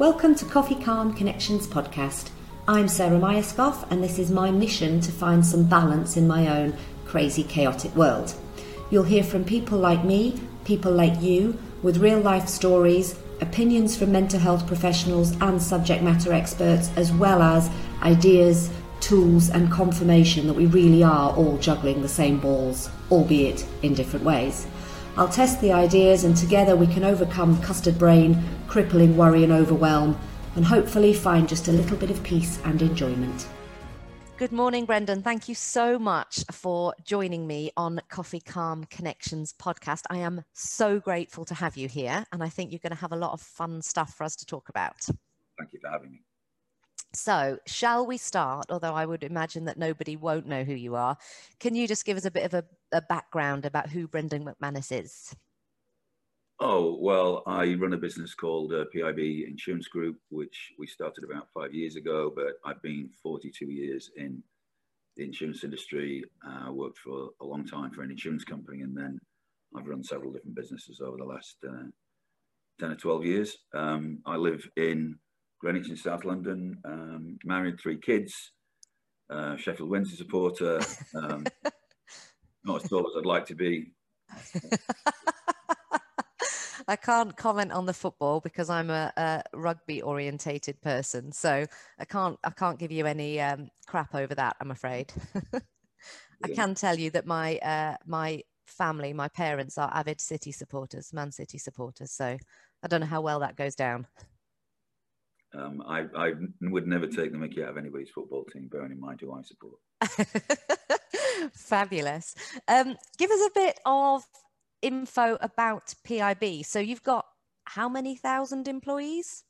Welcome to Coffee Calm Connections podcast. I'm Sarah Myerscough, and this is my mission to find some balance in my own crazy, chaotic world. You'll hear from people like me, people like you, with real life stories, opinions from mental health professionals and subject matter experts, as well as ideas, tools, and confirmation that we really are all juggling the same balls, albeit in different ways. I'll test the ideas, and together we can overcome custard brain, crippling worry, and overwhelm, and hopefully find just a little bit of peace and enjoyment. Good morning, Brendan. Thank you so much for joining me on Coffee Calm Connections podcast. I am so grateful to have you here, and I think you're going to have a lot of fun stuff for us to talk about. Thank you for having me. So, shall we start? Although I would imagine that nobody won't know who you are. Can you just give us a bit of a, a background about who Brendan McManus is? Oh, well, I run a business called uh, PIB Insurance Group, which we started about five years ago, but I've been 42 years in the insurance industry. Uh, worked for a long time for an insurance company, and then I've run several different businesses over the last uh, 10 or 12 years. Um, I live in Greenwich in South London, um, married, three kids, uh, Sheffield Wednesday supporter, um, not as tall as I'd like to be. I can't comment on the football because I'm a, a, rugby orientated person, so I can't I can't give you any um, crap over that. I'm afraid. I can tell you that my uh, my family, my parents are avid City supporters, Man City supporters. So I don't know how well that goes down. Um, I, I would never take the mickey out of anybody's football team, bearing in mind who I support. Fabulous. Um, give us a bit of info about PIB. So you've got how many thousand employees?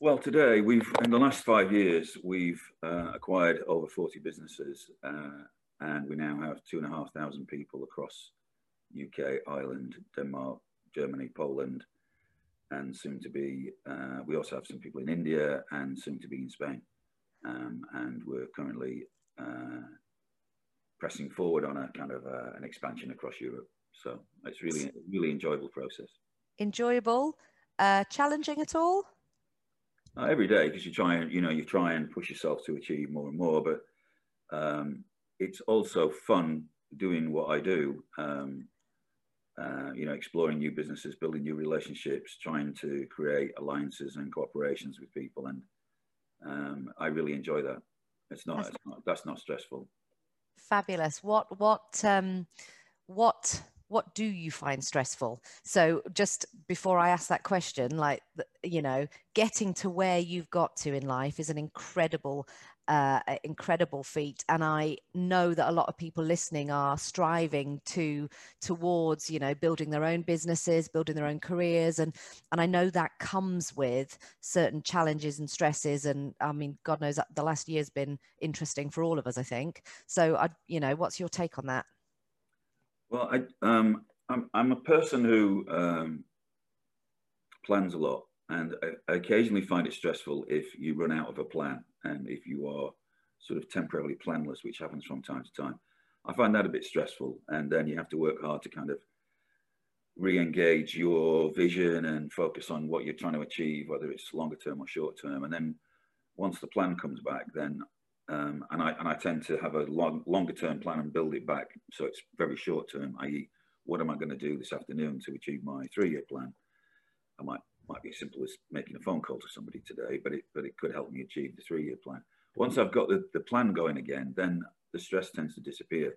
Well, today we've, in the last five years, we've uh, acquired over 40 businesses uh, and we now have two and a half thousand people across UK, Ireland, Denmark, Germany, Poland, and soon to be, uh, we also have some people in India and soon to be in Spain. Um, and we're currently uh, pressing forward on a kind of uh, an expansion across Europe. So it's really, really enjoyable process. Enjoyable, uh, challenging at all? Uh, every day, because you try and you know you try and push yourself to achieve more and more. But um, it's also fun doing what I do. Um, uh, you know, exploring new businesses, building new relationships, trying to create alliances and cooperations with people, and um, I really enjoy that. It's not, that's, it's not, that's not stressful. Fabulous. What what um, what what do you find stressful so just before i ask that question like you know getting to where you've got to in life is an incredible uh, incredible feat. And i know that a lot of people listening are striving to towards you know building their own businesses building their own careers. And and i know that comes with certain challenges and stresses. And i mean god knows the last year's been interesting for all of us i think. So i you know what's your take on that? Well, I, um, I'm, I'm a person who um, plans a lot, and I, occasionally find it stressful if you run out of a plan and if you are sort of temporarily planless, which happens from time to time. I find that a bit stressful, and then you have to work hard to kind of re-engage your vision and focus on what you're trying to achieve, whether it's longer term or short term. And then once the plan comes back, then um, and I and I tend to have a long, longer term plan and build it back so it's very short term. I.e., what am I going to do this afternoon to achieve my three year plan? I might might be as simple as making a phone call to somebody today, but it but it could help me achieve the three year plan. Once I've got the, the plan going again, then the stress tends to disappear.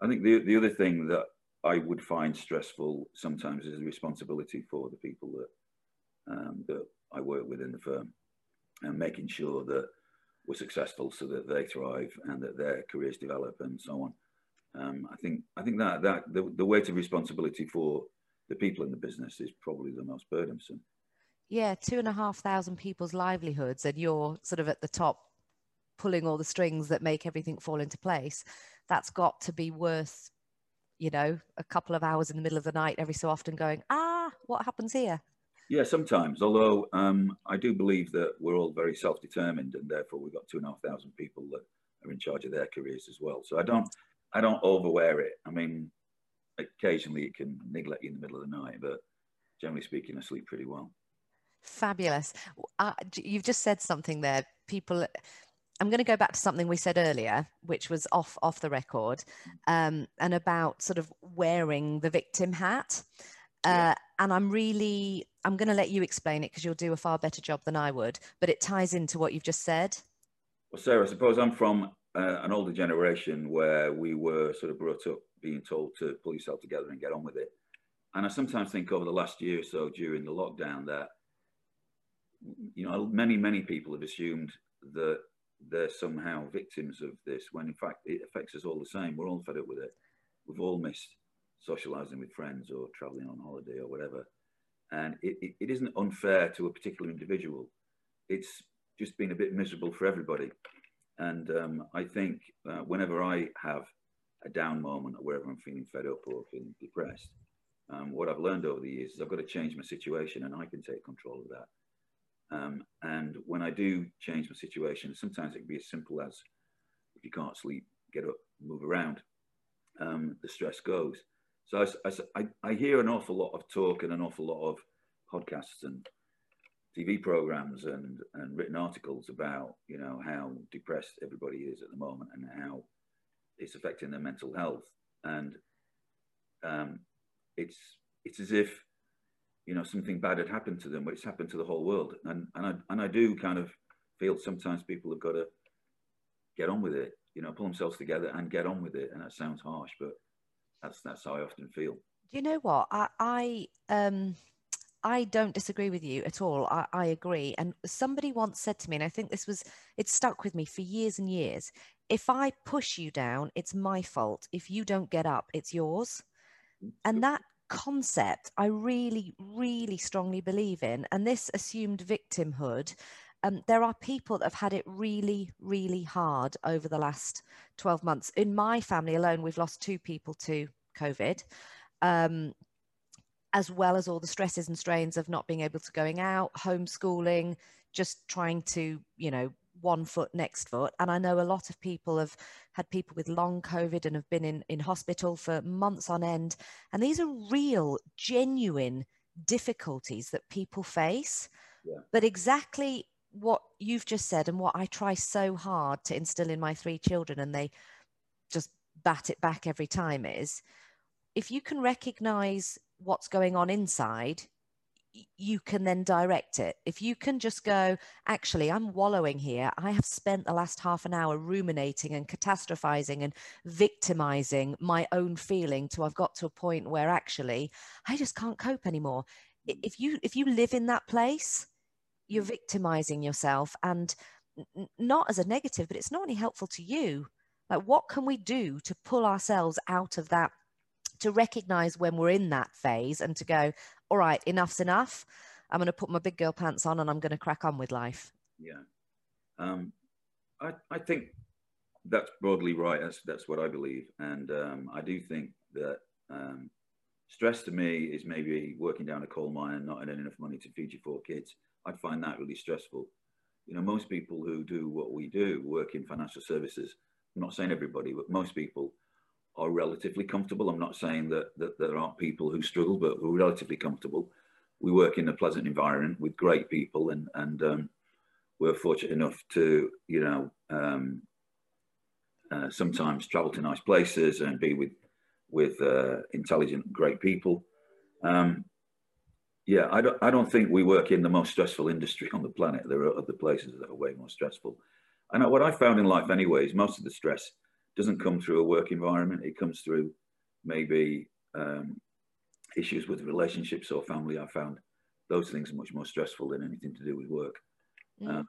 I think the the other thing that I would find stressful sometimes is the responsibility for the people that um, that I work with in the firm, and making sure that we're successful so that they thrive and that their careers develop and so on. Um, I think I think that that the, the weight of responsibility for the people in the business is probably the most burdensome. Yeah, two and a half thousand people's livelihoods, and you're sort of at the top, pulling all the strings that make everything fall into place. That's got to be worth, you know, a couple of hours in the middle of the night every so often, going, ah, what happens here? Yeah, sometimes. Although um, I do believe that we're all very self-determined, and therefore we've got two and a half thousand people that are in charge of their careers as well. So I don't, I don't overwear it. I mean, occasionally it can neglect you in the middle of the night, but generally speaking, I sleep pretty well. Fabulous. Uh, you've just said something there. People, I'm going to go back to something we said earlier, which was off off the record, um, and about sort of wearing the victim hat. Uh, and I'm really, I'm going to let you explain it because you'll do a far better job than I would. But it ties into what you've just said. Well, Sarah, I suppose I'm from uh, an older generation where we were sort of brought up being told to pull yourself together and get on with it. And I sometimes think over the last year or so during the lockdown that, you know, many, many people have assumed that they're somehow victims of this when in fact it affects us all the same. We're all fed up with it. We've all missed socializing with friends or traveling on holiday or whatever. And it, it, it isn't unfair to a particular individual. It's just been a bit miserable for everybody. And um, I think uh, whenever I have a down moment or wherever I'm feeling fed up or feeling depressed, um, what I've learned over the years is I've got to change my situation and I can take control of that. Um, and when I do change my situation, sometimes it can be as simple as if you can't sleep, get up, move around, um, the stress goes. So I, I, I, hear an awful lot of talk and an awful lot of podcasts and TV programs and, and written articles about, you know, how depressed everybody is at the moment and how it's affecting their mental health. And um, it's, it's as if you know something bad had happened to them, but it's happened to the whole world. And and I and I do kind of feel sometimes people have got to get on with it, you know, pull themselves together and get on with it. And that sounds harsh, but that's that's how I often feel. Do you know what I I um. I don't disagree with you at all. I, I, agree. And somebody once said to me, and I think this was, it stuck with me for years and years. If I push you down, it's my fault. If you don't get up, it's yours. And that concept I really, really strongly believe in. And this assumed victimhood, um, there are people that have had it really, really hard over the last 12 months. In my family alone, we've lost two people to COVID. Um, as well as all the stresses and strains of not being able to going out, homeschooling, just trying to, you know, one foot next foot. And i know a lot of people have had people with long covid and have been in in hospital for months on end. And these are real genuine difficulties that people face. Yeah. but exactly what you've just said and what i try so hard to instill in my three children and they just bat it back every time is if you can recognize what's going on inside you can then direct it. If you can just go, actually, I'm wallowing here. I have spent the last half an hour ruminating and catastrophizing and victimizing my own feeling to I've got to a point where actually I just can't cope anymore. If you if you live in that place, you're victimizing yourself and not as a negative, but it's not only helpful to you. Like what can we do to pull ourselves out of that to recognize when we're in that phase and to go, all right, enough's enough. I'm going to put my big girl pants on and I'm going to crack on with life. Yeah. Um, I, I think that's broadly right. That's, that's what I believe. And um, I do think that um, stress to me is maybe working down a coal mine and not earning enough money to feed your four kids. I'd find that really stressful. You know, most people who do what we do work in financial services. I'm not saying everybody, but most people are relatively comfortable. I'm not saying that, that there aren't people who struggle, but we're relatively comfortable. We work in a pleasant environment with great people, and and um, we're fortunate enough to you know um, uh, sometimes travel to nice places and be with with uh, intelligent, great people. Um, yeah, I don't, I don't think we work in the most stressful industry on the planet. There are other places that are way more stressful. And what I found in life, anyway, is most of the stress doesn't come through a work environment. It comes through maybe um, issues with relationships or family. I found those things are much more stressful than anything to do with work. Mm. Um,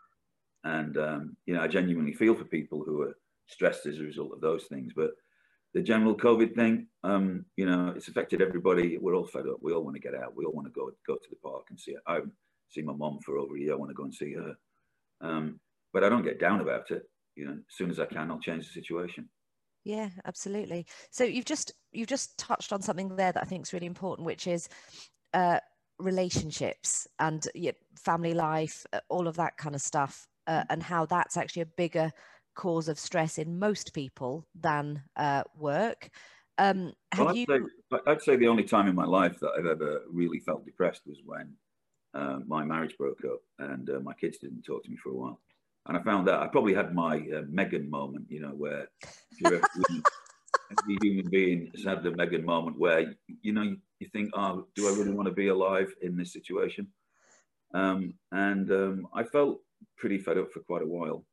and um, you know, I genuinely feel for people who are stressed as a result of those things. But the general COVID thing, um, you know, it's affected everybody. We're all fed up. We all want to get out. We all want to go go to the park and see. It. I haven't seen my mom for over a year. I want to go and see her. Um, but I don't get down about it. You know, as soon as I can, I'll change the situation. Yeah, absolutely. So you've just you've just touched on something there that I think is really important, which is uh, relationships and yeah, family life, uh, all of that kind of stuff, uh, and how that's actually a bigger cause of stress in most people than uh, work. Um, have well, I'd, you... say, I'd say the only time in my life that I've ever really felt depressed was when uh, my marriage broke up and uh, my kids didn't talk to me for a while. And I found that I probably had my uh, Meghan moment, you know, where every human being has had the Meghan moment where, you know, you, you, think, oh, do I really want to be alive in this situation? Um, and um, I felt pretty fed up for quite a while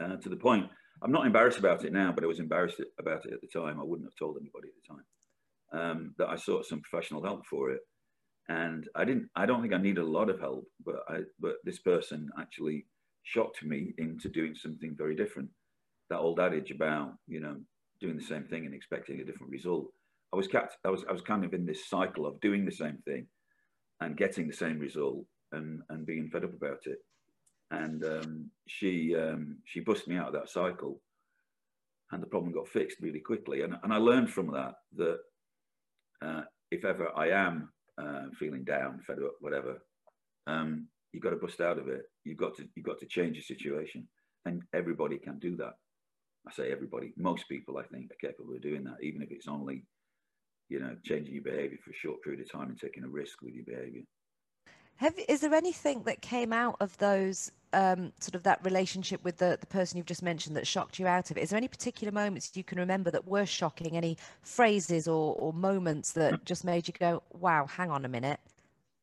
uh, to the point, I'm not embarrassed about it now, but I was embarrassed about it at the time. I wouldn't have told anybody at the time um, that I sought some professional help for it and I didn't. I don't think I needed a lot of help, but I, but this person actually shocked me into doing something very different. That old adage about you know doing the same thing and expecting a different result. I was kept. I was I was kind of in this cycle of doing the same thing and getting the same result and and being fed up about it. And um, she um, she busted me out of that cycle, and the problem got fixed really quickly. And and I learned from that that uh, if ever I am uh, feeling down, fed up, whatever, um, you've got to bust out of it. You've got to you've got to change the situation, and everybody can do that. I say everybody. Most people, I think, are capable of doing that, even if it's only, you know, changing your behaviour for a short period of time and taking a risk with your behaviour. Have, is there anything that came out of those um, sort of that relationship with the, the person you've just mentioned that shocked you out of it? Is there any particular moments you can remember that were shocking? Any phrases or, or moments that just made you go, "Wow, hang on a minute"?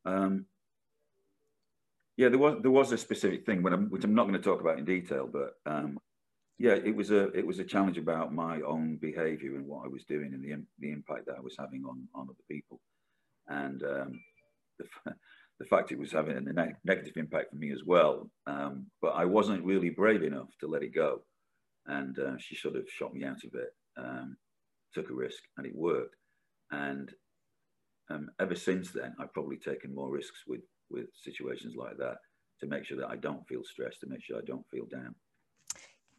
Um, yeah, there was there was a specific thing, I'm, which I'm not going to talk about in detail, but um, yeah, it was a it was a challenge about my own behaviour and what I was doing and the the impact that I was having on on other people, and um, the, the fact it was having a ne- negative impact for me as well. Um, but I wasn't really brave enough to let it go. And uh, she sort of shot me out of it, um, took a risk, and it worked. And um, ever since then, I've probably taken more risks with, with situations like that to make sure that I don't feel stressed, to make sure I don't feel down.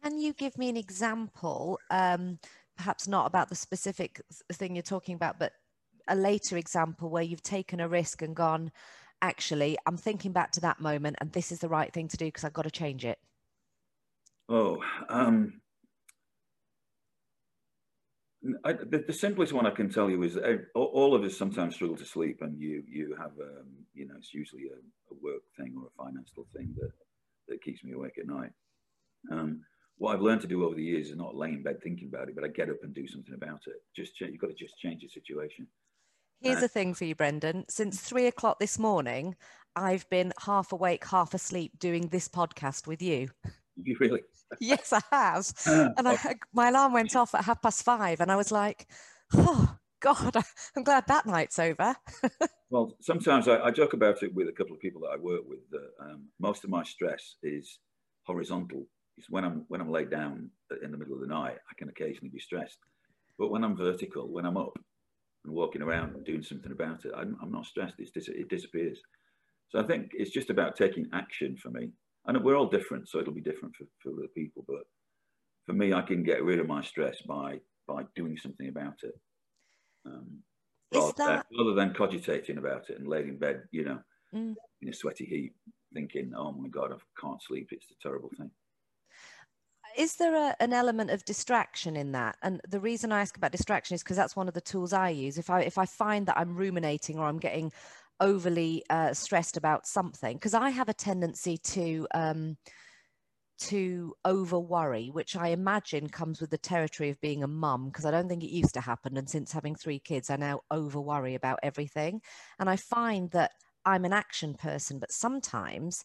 Can you give me an example, um, perhaps not about the specific thing you're talking about, but a later example where you've taken a risk and gone, actually, I'm thinking back to that moment and this is the right thing to do because I've got to change it? Oh, um, I, the, the, simplest one I can tell you is all of us sometimes struggle to sleep, and you you have um, you know it's usually a, a, work thing or a financial thing that that keeps me awake at night. Um, what I've learned to do over the years is not lay in bed thinking about it, but I get up and do something about it. Just you've got to just change the situation. Here's the thing for you, Brendan. Since three o'clock this morning, I've been half awake, half asleep doing this podcast with you. You really? yes, I have. and I, my alarm went off at half past five, and I was like, oh, God, I'm glad that night's over. well, sometimes I, I, joke about it with a couple of people that I work with. That um, most of my stress is horizontal. It's when I'm when I'm laid down in the middle of the night, I can occasionally be stressed. But when I'm vertical, when I'm up, and walking around and doing something about it, I'm, I'm not stressed. It's dis- it disappears. So I think it's just about taking action for me. And we're all different, so it'll be different for, for other people. But for me, I can get rid of my stress by by doing something about it. Um, rather, that... than, rather, than, cogitating about it and laying in bed, you know, mm. in a sweaty heat, thinking, "Oh my God, I can't sleep. It's a terrible thing." is there a, an element of distraction in that and the reason i ask about distraction is because that's one of the tools i use if i if i find that i'm ruminating or i'm getting overly uh, stressed about something because i have a tendency to um, to over worry which i imagine comes with the territory of being a mum because i don't think it used to happen and since having three kids i now over worry about everything. And i find that i'm an action person but sometimes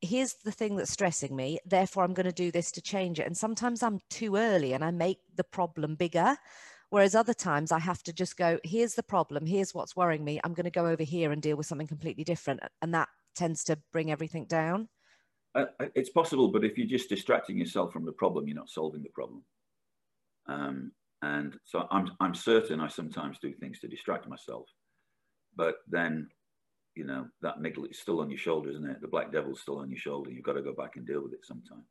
here's the thing that's stressing me therefore i'm going to do this to change it. And sometimes i'm too early and i make the problem bigger whereas other times i have to just go here's the problem here's what's worrying me i'm going to go over here and deal with something completely different and that tends to bring everything down uh, it's possible but if you're just distracting yourself from the problem you're not solving the problem um, and so I'm, I'm certain i sometimes do things to distract myself but then you know that niggle is still on your shoulder, isn't it? The black devil's still on your shoulder. You've got to go back and deal with it sometime.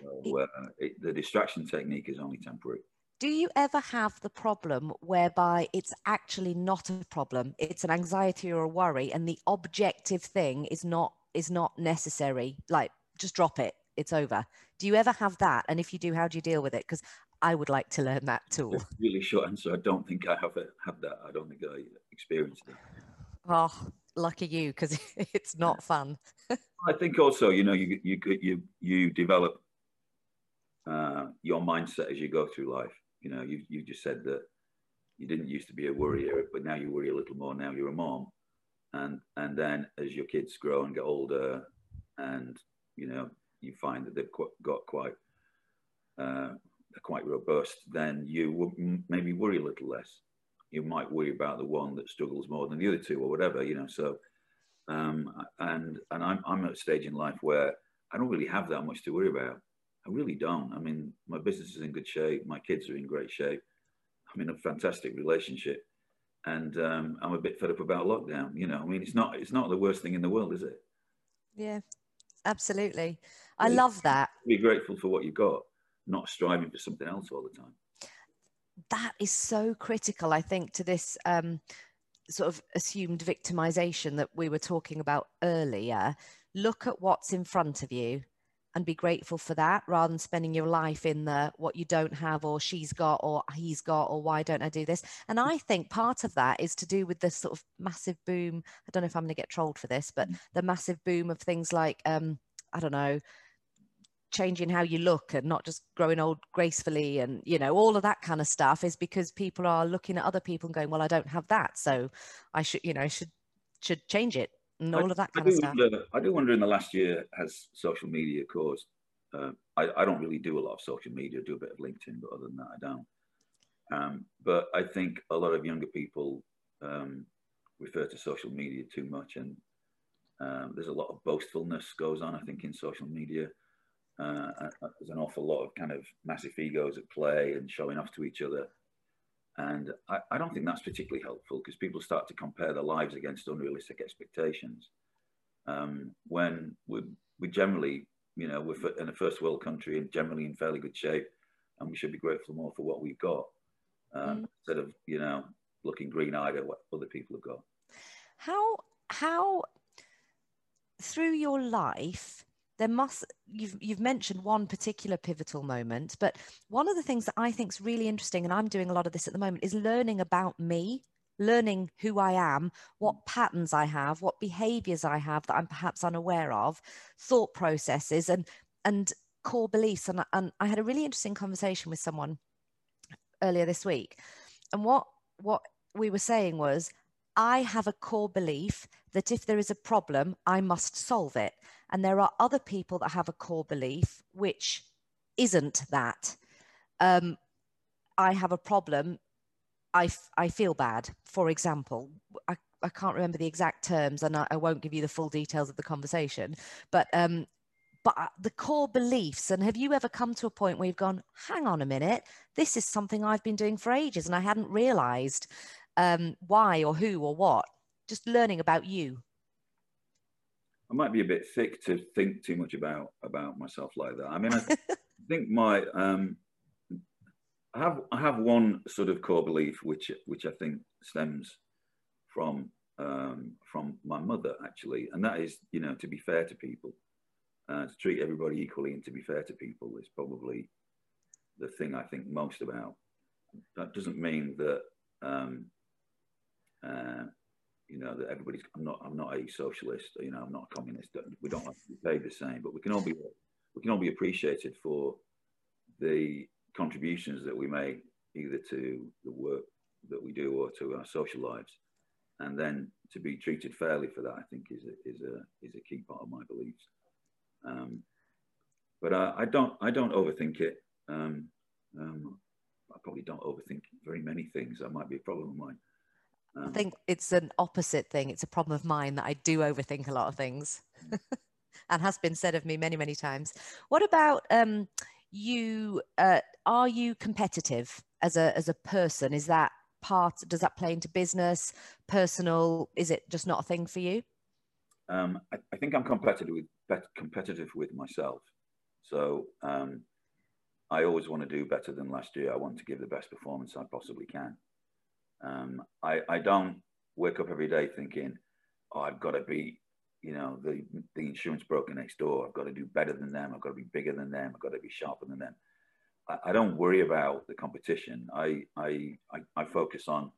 So, uh, it, the distraction technique is only temporary. Do you ever have the problem whereby it's actually not a problem? It's an anxiety or a worry, and the objective thing is not is not necessary. Like just drop it. It's over. Do you ever have that? And if you do, how do you deal with it? Because I would like to learn that tool. Really short answer. I don't think I have, a, have that. I don't think I experienced it. Oh, lucky you because it's not fun. I think also, you know, you you you you develop uh, your mindset as you go through life. You know, you you just said that you didn't used to be a worrier, but now you worry a little more. Now you're a mom, and and then as your kids grow and get older, and you know, you find that they've got quite uh, quite robust, then you maybe worry a little less. You might worry about the one that struggles more than the other two, or whatever, you know. So, um, and and I'm I'm at a stage in life where I don't really have that much to worry about. I really don't. I mean, my business is in good shape. My kids are in great shape. I'm in a fantastic relationship, and um, I'm a bit fed up about lockdown. You know, I mean, it's not it's not the worst thing in the world, is it? Yeah, absolutely. I love that. Be grateful for what you've got, not striving for something else all the time. That is so critical, I think, to this um, sort of assumed victimization that we were talking about earlier. Look at what's in front of you and be grateful for that rather than spending your life in the what you don't have or she's got or he's got or why don't I do this. And I think part of that is to do with this sort of massive boom. I don't know if I'm going to get trolled for this, but mm. the massive boom of things like, um, I don't know, changing how you look and not just growing old gracefully and you know all of that kind of stuff is because people are looking at other people and going well i don't have that so i should you know should should change it and all I, of that kind of stuff. wonder, i do wonder in the last year has social media caused uh, I, I, don't really do a lot of social media I do a bit of linkedin but other than that i don't. Um, but i think a lot of younger people um, refer to social media too much and um, there's a lot of boastfulness goes on i think in social media. Uh, there's an awful lot of kind of massive egos at play and showing off to each other. And I, I don't think that's particularly helpful because people start to compare their lives against unrealistic expectations. Um, when we, we generally, you know, we're in a first world country and generally in fairly good shape, and we should be grateful more for what we've got um, mm. instead of, you know, looking green eyed at what other people have got. How, how through your life, there must you've you've mentioned one particular pivotal moment but one of the things that i think is really interesting and i'm doing a lot of this at the moment is learning about me learning who i am what patterns i have what behaviors i have that i'm perhaps unaware of thought processes and and core beliefs and, and i had a really interesting conversation with someone earlier this week and what what we were saying was I have a core belief that if there is a problem, I must solve it. And there are other people that have a core belief which isn't that. Um, I have a problem. I, I feel bad, for example. I, I can't remember the exact terms and I, I won't give you the full details of the conversation. But um, but uh, the core beliefs and have you ever come to a point where you've gone hang on a minute this is something i've been doing for ages and i hadn't realized um, why or who or what, just learning about you. I might be a bit thick to think too much about about myself like that. I mean, I think my um, I have I have one sort of core belief which which I think stems from um, from my mother actually, and that is you know to be fair to people, uh, to treat everybody equally, and to be fair to people is probably the thing I think most about. That doesn't mean that um, uh, you know that everybody's. I'm not. I'm not a socialist. You know, I'm not a communist. We don't have to be paid the same, but we can all be. We can all be appreciated for the contributions that we make, either to the work that we do or to our social lives, and then to be treated fairly for that. I think is a is a is a key part of my beliefs. Um, but I, I, don't. I don't overthink it. Um, um, I probably don't overthink very many things. That might be a problem of mine. I think it's an opposite thing. It's a problem of mine that I do overthink a lot of things, and has been said of me many, many times. What about um, you? Uh, are you competitive as a as a person? Is that part? Does that play into business, personal? Is it just not a thing for you? Um, I, I, think I'm competitive with competitive with myself. So um, I always want to do better than last year. I want to give the best performance I possibly can. Um, I, I don't wake up every day thinking, oh, I've got to be, you know, the, the insurance broker next door. I've got to do better than them. I've got to be bigger than them. I've got to be sharper than them. I, I don't worry about the competition. I, I, I, I, focus on,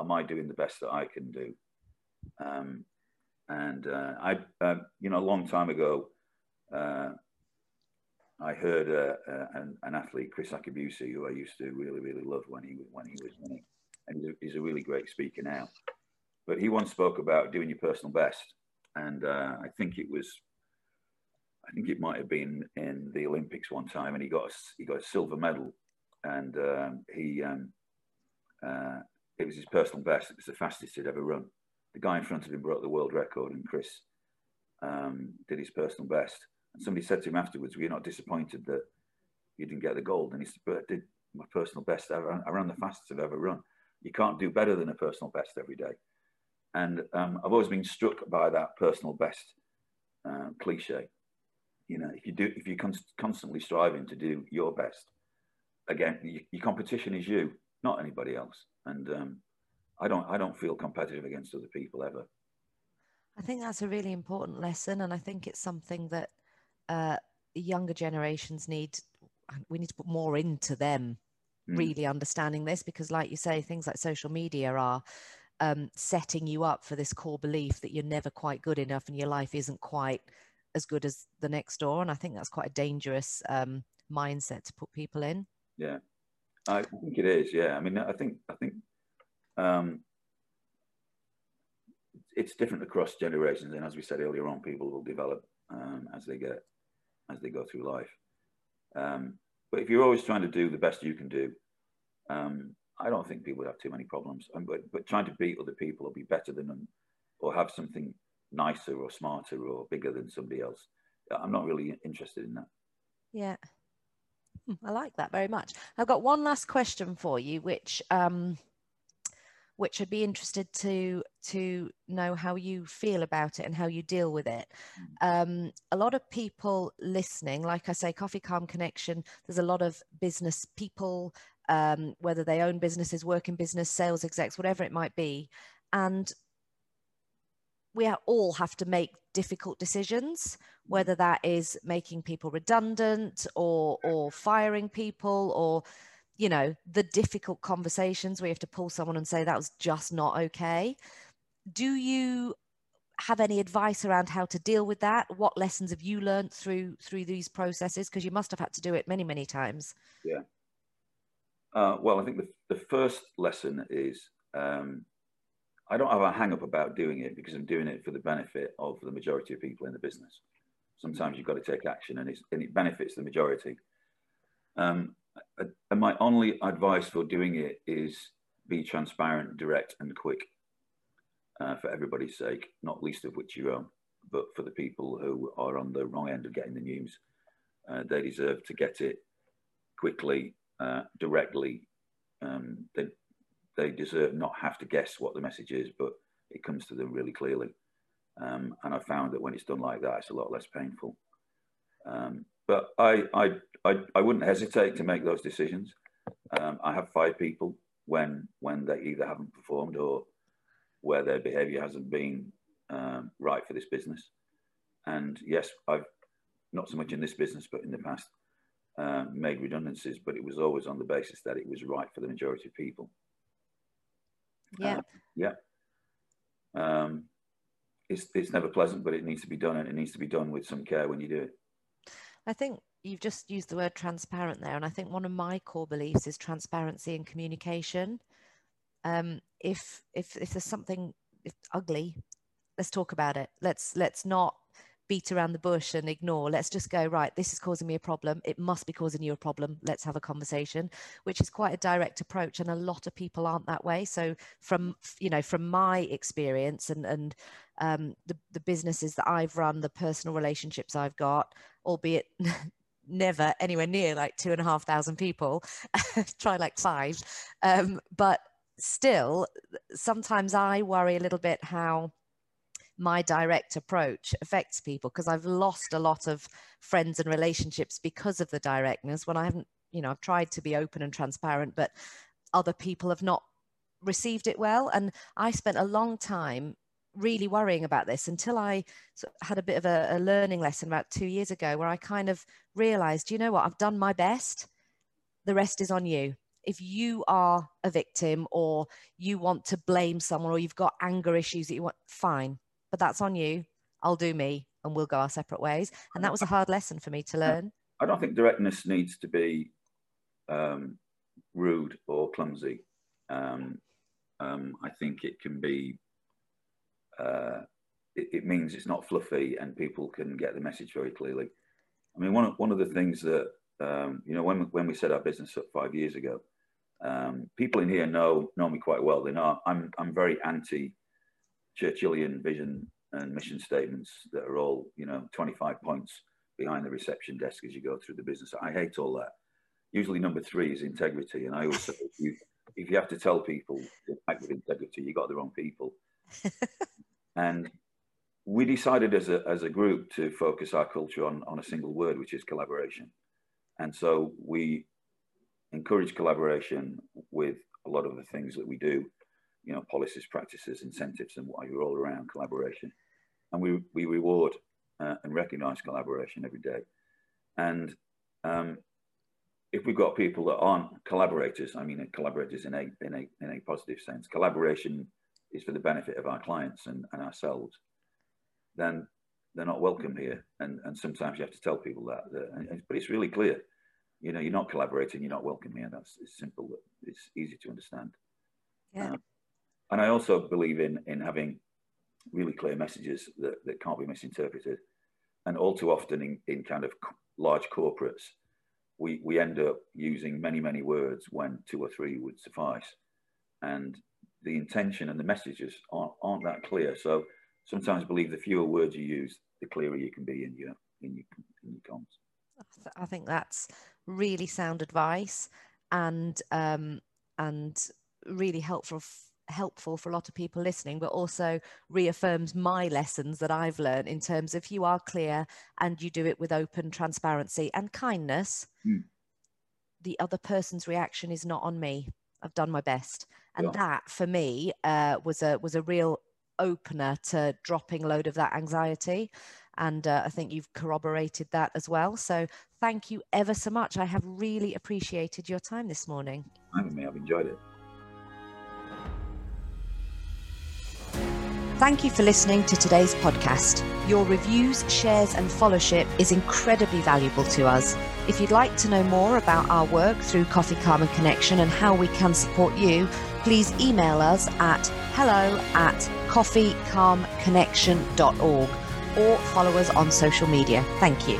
am I doing the best that I can do? Um, And uh, I, uh, you know, a long time ago, uh, I heard uh, uh, an, an, athlete, Kriss Akabusi, who I used to really, really love when he when he was winning, and he's a, really great speaker now. But he once spoke about doing your personal best, and uh, I think it was, I think it might have been in the Olympics one time, and he got a, he got a silver medal, and um, he um, uh, it was his personal best. It was the fastest he'd ever run. The guy in front of him broke the world record, and Kriss um, did his personal best. And somebody said to him afterwards, "Were you not disappointed that you didn't get the gold?" And he said, "But I did my personal best. I ran, I ran the fastest I've ever run. You can't do better than a personal best every day." And um, I've always been struck by that personal best uh, cliche. You know, if you do, if you're const- constantly striving to do your best, again, you, your competition is you, not anybody else. And um, I don't, I don't feel competitive against other people ever. I think that's a really important lesson, and I think it's something that uh, younger generations need. We need to put more into them, mm. really understanding this, because, like you say, things like social media are um, setting you up for this core belief that you're never quite good enough and your life isn't quite as good as the next door. And I think that's quite a dangerous um, mindset to put people in. Yeah, I think it is. Yeah, I mean, I think I think um, it's different across generations, and as we said earlier on, people will develop um, as they get as they go through life. Um, but if you're always trying to do the best you can do, um, I don't think people would have too many problems. Um, but, but trying to beat other people or be better than them or have something nicer or smarter or bigger than somebody else, I'm not really interested in that. Yeah. Hmm, I like that very much. I've got one last question for you, which um, which I'd be interested to to know how you feel about it and how you deal with it. Mm. Um, a lot of people listening, like I say, Coffee Calm Connection. There's a lot of business people um, whether they own businesses, work in business, sales execs, whatever it might be. And we all have to make difficult decisions, whether that is making people redundant or, or firing people or, you know, the difficult conversations where you have to pull someone and say that was just not okay. Do you have any advice around how to deal with that? What lessons have you learned through through these processes? Because you must have had to do it many, many times. Yeah. Uh, well, I think the, the first lesson is um, I don't have a hang up about doing it because I'm doing it for the benefit of the majority of people in the business. Sometimes you've got to take action and, and it benefits the majority. Um, and my only advice for doing it is be transparent, direct, and quick uh, for everybody's sake, not least of which your own, but for the people who are on the wrong end of getting the news. Uh, they deserve to get it quickly uh, directly, um, they they deserve not have to guess what the message is, but it comes to them really clearly. Um, and I found that when it's done like that, it's a lot less painful. Um, but I, I, I, I, wouldn't hesitate to make those decisions. Um, I have fired people when when they either haven't performed or where their behaviour hasn't been um, right for this business. And yes, I've not so much in this business, but in the past, um, made redundancies, but it was always on the basis that it was right for the majority of people. Yeah. Uh, yeah. Um, it's, it's never pleasant, but it needs to be done and it needs to be done with some care when you do it. I think you've just used the word transparent there. And I think one of my core beliefs is transparency and communication. Um, if, if, if there's something ugly, let's talk about it. Let's, let's not beat around the bush and ignore. Let's just go, right, this is causing me a problem. It must be causing you a problem. Let's have a conversation, which is quite a direct approach. And a lot of people aren't that way. So from, you know, from my experience and, and um, the, the businesses that I've run, the personal relationships I've got, albeit never anywhere near like two and a half thousand people, try like five. Um, but still, sometimes I worry a little bit how my direct approach affects people because I've lost a lot of friends and relationships because of the directness when I haven't, you know, I've tried to be open and transparent, but other people have not received it well. And I spent a long time really worrying about this until I had a bit of a, a learning lesson about two years ago where I kind of realized, you know what, I've done my best. The rest is on you if you are a victim or you want to blame someone or you've got anger issues that you want, fine but that's on you. I'll do me and we'll go our separate ways. And that was a hard lesson for me to learn. I don't think directness needs to be um, rude or clumsy. Um, um, I think it can be, uh, it, it, means it's not fluffy and people can get the message very clearly. I mean, one of, one of the things that, um, you know, when, when we set our business up five years ago, um, people in here know know me quite well. They know I'm I'm very anti Churchillian vision and mission statements that are all you know 25 points behind the reception desk as you go through the business. I hate all that. Usually number three is integrity, and I always say if you, if you have to tell people to act with integrity, you got the wrong people. and we decided as a as a group to focus our culture on on a single word, which is collaboration. And so we encourage collaboration with a lot of the things that we do, you know, policies, practices, incentives, and what you're all around collaboration. And we, we reward uh, and recognize collaboration every day. And um, if we've got people that aren't collaborators, I mean collaborators in a, in a, in a positive sense, collaboration is for the benefit of our clients and, and ourselves, then they're not welcome here. And, and sometimes you have to tell people that, that but it's really clear you know, you're not collaborating, you're not welcome here. That's it's simple. It's easy to understand. Yeah. Um, and I also believe in in having really clear messages that, that can't be misinterpreted. And all too often in, in kind of large corporates, we, we end up using many, many words when two or three would suffice. And the intention and the messages aren't, aren't that clear. So sometimes believe the fewer words you use, the clearer you can be in your, in your, in your comms. I think that's really sound advice and um, and really helpful helpful for a lot of people listening but also reaffirms my lessons that I've learned in terms of you are clear and you do it with open transparency and kindness mm. the other person's reaction is not on me I've done my best and yeah. that for me uh, was a was a real opener to dropping a load of that anxiety and uh, I think you've corroborated that as well. So thank you ever so much. I have really appreciated your time this morning. Having me, I've enjoyed it. Thank you for listening to today's podcast. Your reviews, shares, and followership is incredibly valuable to us. If you'd like to know more about our work through Coffee Calm Connection and how we can support you, please email us at hello at coffeecalmconnection.org or follow us on social media. Thank you.